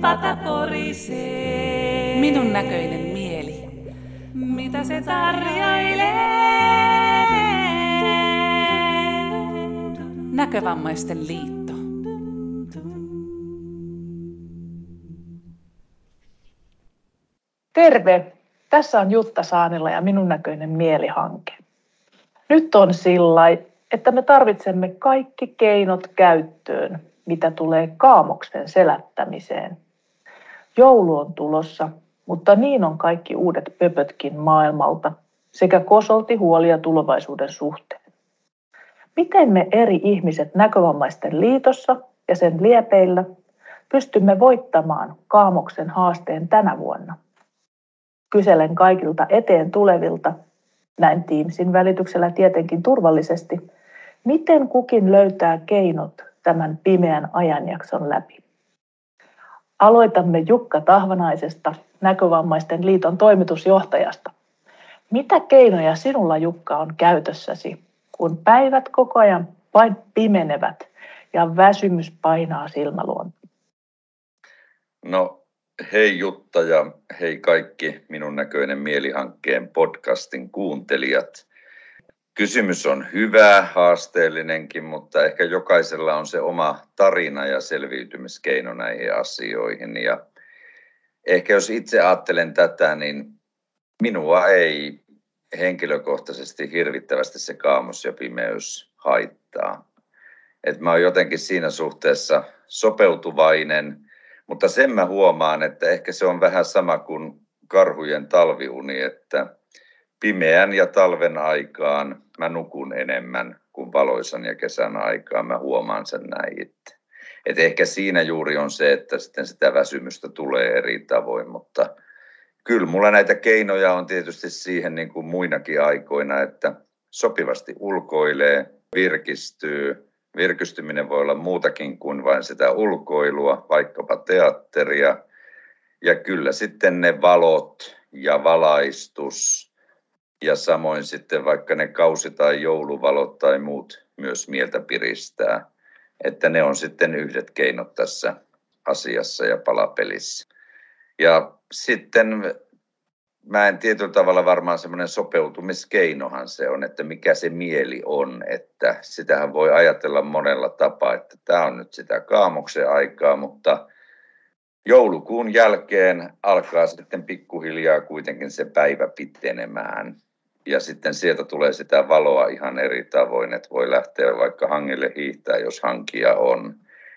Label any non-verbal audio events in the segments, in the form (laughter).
pata porisee. Minun näköinen mieli. Mitä se tarjoilee? Näkövammaisten liitto. Terve! Tässä on Jutta Saanilla ja minun näköinen mielihanke. Nyt on sillä että me tarvitsemme kaikki keinot käyttöön, mitä tulee kaamoksen selättämiseen. Joulu on tulossa, mutta niin on kaikki uudet pöpötkin maailmalta sekä kosolti huolia tulevaisuuden suhteen. Miten me eri ihmiset näkövammaisten liitossa ja sen liepeillä pystymme voittamaan kaamoksen haasteen tänä vuonna? Kyselen kaikilta eteen tulevilta, näin Teamsin välityksellä tietenkin turvallisesti, miten kukin löytää keinot tämän pimeän ajanjakson läpi. Aloitamme Jukka Tahvanaisesta, Näkövammaisten liiton toimitusjohtajasta. Mitä keinoja sinulla Jukka on käytössäsi, kun päivät koko ajan vain pimenevät ja väsymys painaa silmäluonta? No hei Jutta ja hei kaikki minun näköinen mielihankkeen podcastin kuuntelijat. Kysymys on hyvä, haasteellinenkin, mutta ehkä jokaisella on se oma tarina ja selviytymiskeino näihin asioihin. Ja ehkä jos itse ajattelen tätä, niin minua ei henkilökohtaisesti hirvittävästi se kaamos ja pimeys haittaa. Et mä oon jotenkin siinä suhteessa sopeutuvainen, mutta sen mä huomaan, että ehkä se on vähän sama kuin karhujen talviuni, että pimeän ja talven aikaan mä nukun enemmän kuin valoisan ja kesän aikaan. Mä huomaan sen näin itse. Et ehkä siinä juuri on se, että sitten sitä väsymystä tulee eri tavoin, mutta kyllä mulla näitä keinoja on tietysti siihen niin kuin muinakin aikoina, että sopivasti ulkoilee, virkistyy. Virkistyminen voi olla muutakin kuin vain sitä ulkoilua, vaikkapa teatteria. Ja kyllä sitten ne valot ja valaistus, ja samoin sitten vaikka ne kausi- tai jouluvalot tai muut myös mieltä piristää. Että ne on sitten yhdet keinot tässä asiassa ja palapelissä. Ja sitten mä en tietyllä tavalla varmaan semmoinen sopeutumiskeinohan se on, että mikä se mieli on, että sitähän voi ajatella monella tapaa, että tämä on nyt sitä kaamoksen aikaa, mutta joulukuun jälkeen alkaa sitten pikkuhiljaa kuitenkin se päivä pitenemään ja sitten sieltä tulee sitä valoa ihan eri tavoin, että voi lähteä vaikka hangelle hiihtää, jos hankia on.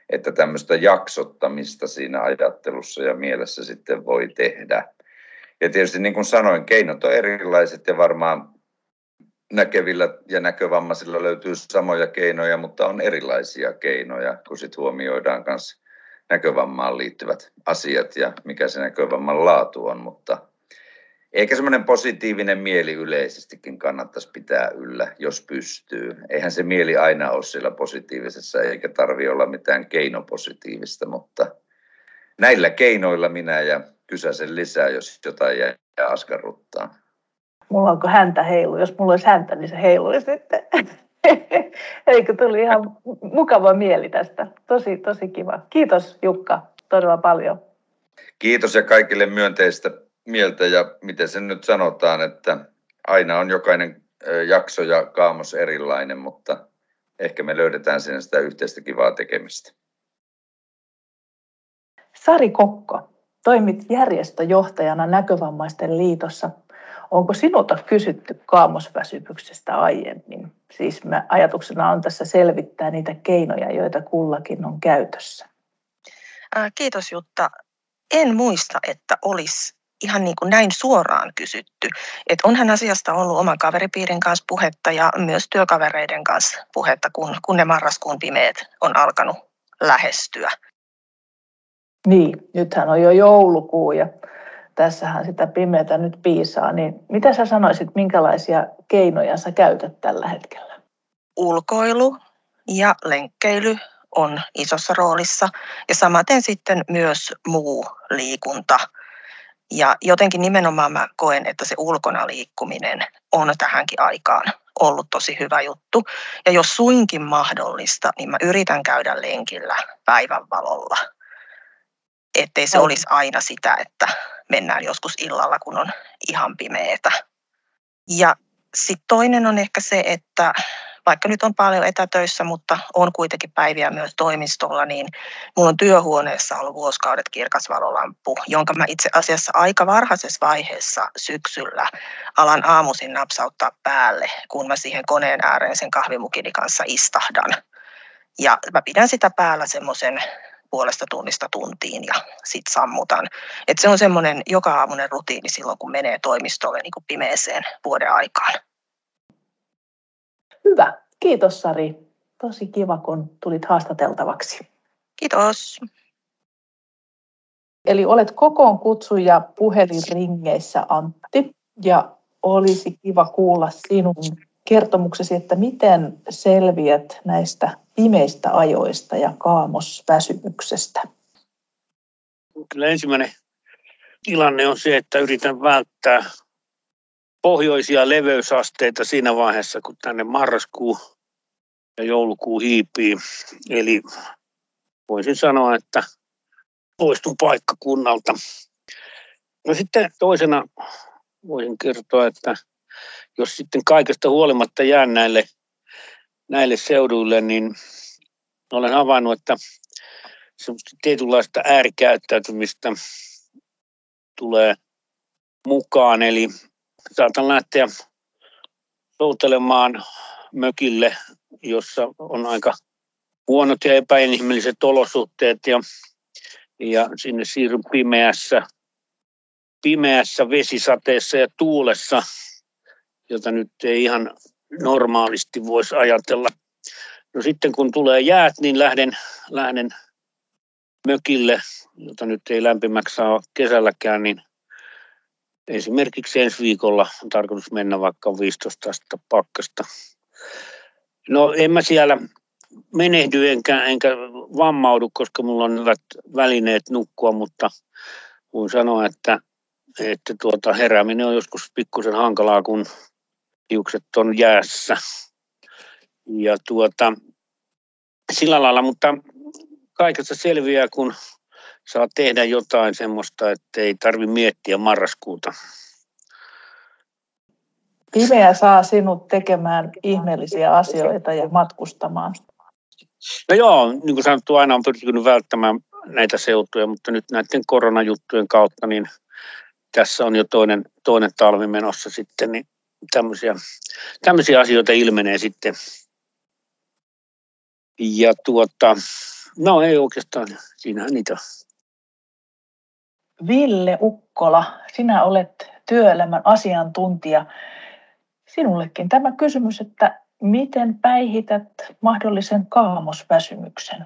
Että tämmöistä jaksottamista siinä ajattelussa ja mielessä sitten voi tehdä. Ja tietysti niin kuin sanoin, keinot on erilaiset ja varmaan näkevillä ja näkövammaisilla löytyy samoja keinoja, mutta on erilaisia keinoja, kun sitten huomioidaan myös näkövammaan liittyvät asiat ja mikä se näkövamman laatu on, mutta eikä semmoinen positiivinen mieli yleisestikin kannattaisi pitää yllä, jos pystyy. Eihän se mieli aina ole siellä positiivisessa, eikä tarvi olla mitään keinopositiivista, mutta näillä keinoilla minä ja kysäsen lisää, jos jotain jää askarruttaa. Mulla onko häntä heilu? Jos mulla olisi häntä, niin se heilui sitten. (laughs) Eikö tuli ihan mukava mieli tästä. Tosi, tosi kiva. Kiitos Jukka todella paljon. Kiitos ja kaikille myönteistä mieltä ja miten sen nyt sanotaan, että aina on jokainen jakso ja kaamos erilainen, mutta ehkä me löydetään siinä sitä yhteistä kivaa tekemistä. Sari Kokko, toimit järjestöjohtajana Näkövammaisten liitossa. Onko sinulta kysytty kaamosväsymyksestä aiemmin? Siis me ajatuksena on tässä selvittää niitä keinoja, joita kullakin on käytössä. Kiitos Jutta. En muista, että olisi ihan niin kuin näin suoraan kysytty. Että onhan asiasta ollut oman kaveripiirin kanssa puhetta ja myös työkavereiden kanssa puhetta, kun, kun ne marraskuun pimeät on alkanut lähestyä. Niin, nythän on jo joulukuu ja tässähän sitä pimeätä nyt piisaa. Niin mitä sä sanoisit, minkälaisia keinoja sä käytät tällä hetkellä? Ulkoilu ja lenkkeily on isossa roolissa ja samaten sitten myös muu liikunta – ja jotenkin nimenomaan mä koen, että se ulkona liikkuminen on tähänkin aikaan ollut tosi hyvä juttu. Ja jos suinkin mahdollista, niin mä yritän käydä lenkillä päivänvalolla. ettei se olisi aina sitä, että mennään joskus illalla, kun on ihan pimeetä. Ja sitten toinen on ehkä se, että vaikka nyt on paljon etätöissä, mutta on kuitenkin päiviä myös toimistolla, niin mulla on työhuoneessa ollut vuosikaudet kirkas valolamppu, jonka mä itse asiassa aika varhaisessa vaiheessa syksyllä alan aamuisin napsauttaa päälle, kun mä siihen koneen ääreen sen kahvimukini kanssa istahdan. Ja mä pidän sitä päällä semmoisen puolesta tunnista tuntiin ja sitten sammutan. Et se on semmoinen joka aamunen rutiini silloin, kun menee toimistolle niin kuin pimeeseen vuoden aikaan. Hyvä. Kiitos Sari. Tosi kiva, kun tulit haastateltavaksi. Kiitos. Eli olet kokoon kutsuja puhelinringeissä Antti ja olisi kiva kuulla sinun kertomuksesi, että miten selviät näistä pimeistä ajoista ja kaamosväsymyksestä? Kyllä ensimmäinen tilanne on se, että yritän välttää pohjoisia leveysasteita siinä vaiheessa, kun tänne marraskuu ja joulukuu hiipii. Eli voisin sanoa, että poistun paikkakunnalta. No sitten toisena voisin kertoa, että jos sitten kaikesta huolimatta jään näille, näille seuduille, niin olen havainnut, että tietynlaista äärikäyttäytymistä tulee mukaan. Eli saatan lähteä soutelemaan mökille, jossa on aika huonot ja epäinhimilliset olosuhteet ja, ja sinne siirryn pimeässä, pimeässä vesisateessa ja tuulessa, jota nyt ei ihan normaalisti voisi ajatella. No sitten kun tulee jäät, niin lähden, lähden mökille, jota nyt ei lämpimäksi saa kesälläkään, niin esimerkiksi ensi viikolla on tarkoitus mennä vaikka 15 astetta pakkasta. No en mä siellä menehdy enkä, enkä vammaudu, koska mulla on hyvät välineet nukkua, mutta voin sanoa, että, että tuota, herääminen on joskus pikkusen hankalaa, kun hiukset on jäässä. Ja tuota, sillä lailla, mutta kaikessa selviää, kun saa tehdä jotain semmoista, että ei tarvi miettiä marraskuuta. Pimeä saa sinut tekemään ihmeellisiä asioita ja matkustamaan. No joo, niin kuin sanottu, aina on pyrkinyt välttämään näitä seutuja, mutta nyt näiden koronajuttujen kautta, niin tässä on jo toinen, toinen talvi menossa sitten, niin tämmöisiä, tämmöisiä asioita ilmenee sitten. Ja tuota, no ei oikeastaan, siinähän niitä Ville Ukkola, sinä olet työelämän asiantuntija. Sinullekin tämä kysymys, että miten päihität mahdollisen kaamosväsymyksen?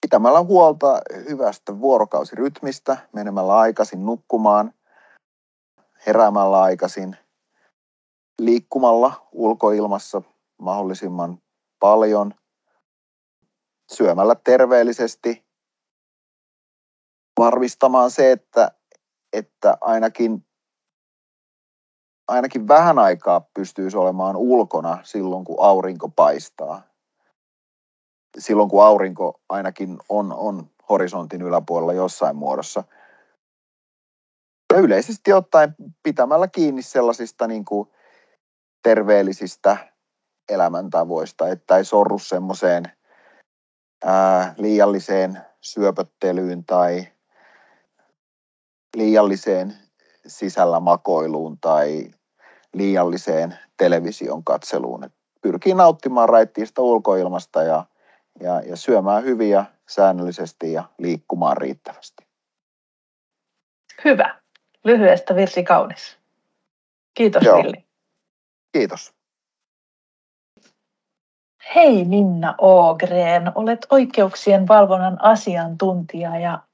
Pitämällä huolta hyvästä vuorokausirytmistä, menemällä aikaisin nukkumaan, heräämällä aikaisin, liikkumalla ulkoilmassa mahdollisimman paljon, syömällä terveellisesti, varmistamaan se, että, että ainakin, ainakin vähän aikaa pystyisi olemaan ulkona silloin, kun aurinko paistaa. Silloin, kun aurinko ainakin on, on horisontin yläpuolella jossain muodossa – ja yleisesti ottaen pitämällä kiinni sellaisista niin kuin terveellisistä elämäntavoista, että ei sorru semmoiseen liialliseen syöpöttelyyn tai liialliseen sisällä makoiluun tai liialliseen television katseluun. Et pyrkii nauttimaan raittiista ulkoilmasta ja, ja, ja syömään hyviä säännöllisesti ja liikkumaan riittävästi. Hyvä. Lyhyestä virsi kaunis. Kiitos Joo. Villi. Kiitos. Hei Minna Ogren, olet oikeuksien valvonnan asiantuntija ja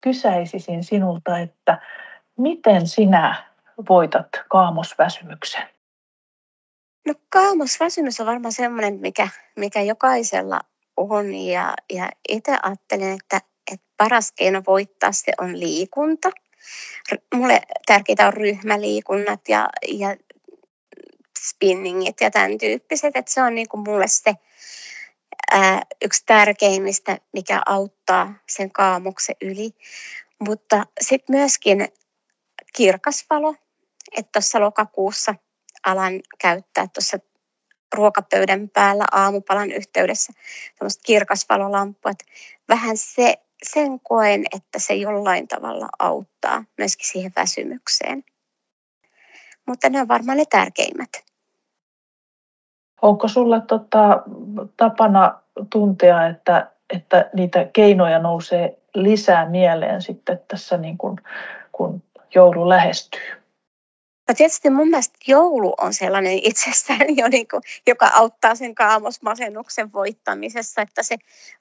kysäisisin sinulta, että miten sinä voitat kaamosväsymyksen? No kaamosväsymys on varmaan semmoinen, mikä, mikä jokaisella on ja, ja itse ajattelen, että, että paras keino voittaa se on liikunta – mulle tärkeitä on ryhmäliikunnat ja, ja spinningit ja tämän tyyppiset, että se on niin kuin mulle se ää, yksi tärkeimmistä, mikä auttaa sen kaamuksen yli. Mutta sitten myöskin kirkas valo, että tuossa lokakuussa alan käyttää tuossa ruokapöydän päällä aamupalan yhteydessä tämmöistä kirkasvalolampua. Vähän se, sen koen, että se jollain tavalla auttaa myöskin siihen väsymykseen. Mutta ne on varmaan ne tärkeimmät. Onko sulla tota, tapana tuntea, että, että niitä keinoja nousee lisää mieleen sitten tässä niin kun, kun joulu lähestyy? No tietysti mun mielestä joulu on sellainen (laughs) itsestään jo, niin kuin, joka auttaa sen kaamosmasennuksen voittamisessa, että se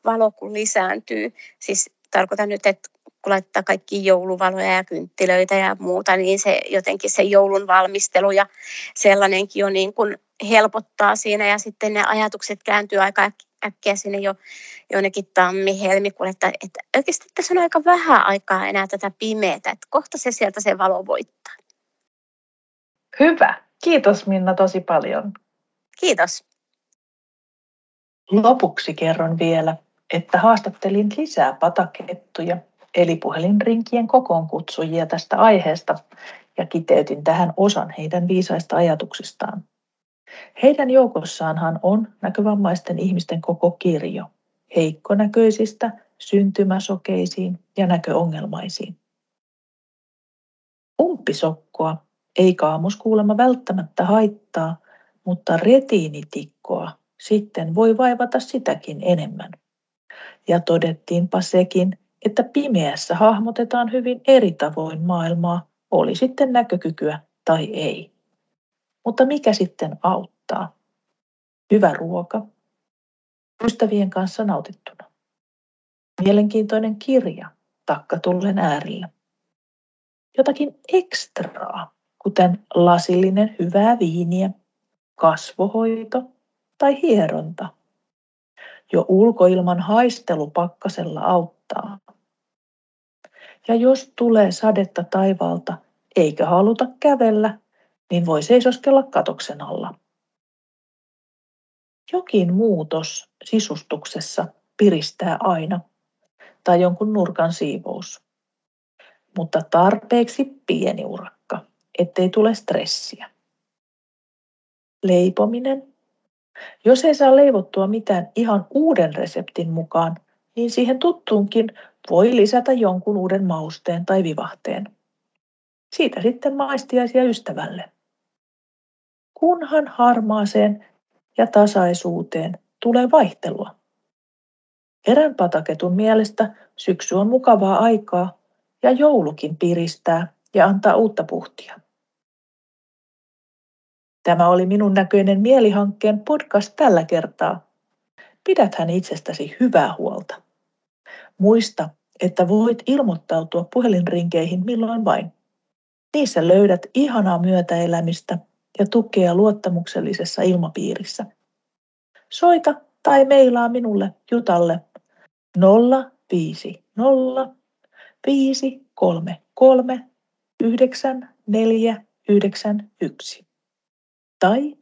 valo kun lisääntyy. Siis tarkoitan nyt, että kun laittaa kaikki jouluvaloja ja kynttilöitä ja muuta, niin se jotenkin se joulun valmistelu ja sellainenkin jo niin kuin helpottaa siinä ja sitten ne ajatukset kääntyy aika äkkiä sinne jo jonnekin tammi-helmikuulle, että, että oikeasti tässä on aika vähän aikaa enää tätä pimeätä, että kohta se sieltä se valo voittaa. Hyvä. Kiitos Minna tosi paljon. Kiitos. Lopuksi kerron vielä, että haastattelin lisää patakettuja, eli puhelinrinkien kokoonkutsujia tästä aiheesta, ja kiteytin tähän osan heidän viisaista ajatuksistaan. Heidän joukossaanhan on näkövammaisten ihmisten koko kirjo, heikkonäköisistä syntymäsokeisiin ja näköongelmaisiin. Umppisokkoa ei kaamos kuulemma välttämättä haittaa, mutta retiinitikkoa sitten voi vaivata sitäkin enemmän. Ja todettiinpa sekin, että pimeässä hahmotetaan hyvin eri tavoin maailmaa, oli sitten näkökykyä tai ei. Mutta mikä sitten auttaa? Hyvä ruoka, ystävien kanssa nautittuna. Mielenkiintoinen kirja takkatullen äärellä. Jotakin ekstraa, kuten lasillinen hyvää viiniä, kasvohoito tai hieronta. Jo ulkoilman haistelu pakkasella auttaa. Ja jos tulee sadetta taivaalta eikä haluta kävellä, niin voi seisoskella katoksen alla. Jokin muutos sisustuksessa piristää aina, tai jonkun nurkan siivous. Mutta tarpeeksi pieni urakka, ettei tule stressiä. Leipominen. Jos ei saa leivottua mitään ihan uuden reseptin mukaan, niin siihen tuttuunkin voi lisätä jonkun uuden mausteen tai vivahteen. Siitä sitten maistiaisia ystävälle kunhan harmaaseen ja tasaisuuteen tulee vaihtelua. Erän pataketun mielestä syksy on mukavaa aikaa ja joulukin piristää ja antaa uutta puhtia. Tämä oli minun näköinen mielihankkeen podcast tällä kertaa. Pidäthän itsestäsi hyvää huolta. Muista, että voit ilmoittautua puhelinrinkeihin milloin vain. Niissä löydät ihanaa myötäelämistä ja tukea luottamuksellisessa ilmapiirissä. Soita tai meilaa minulle Jutalle 050 533 9491 tai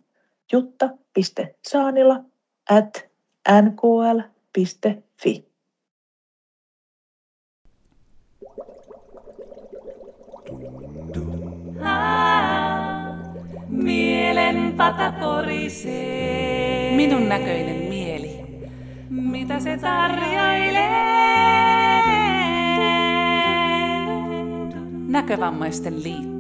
jutta.saanila at nkl.fi. pata korisee. Minun näköinen mieli. Mitä se tarjoilee? Näkövammaisten liitto.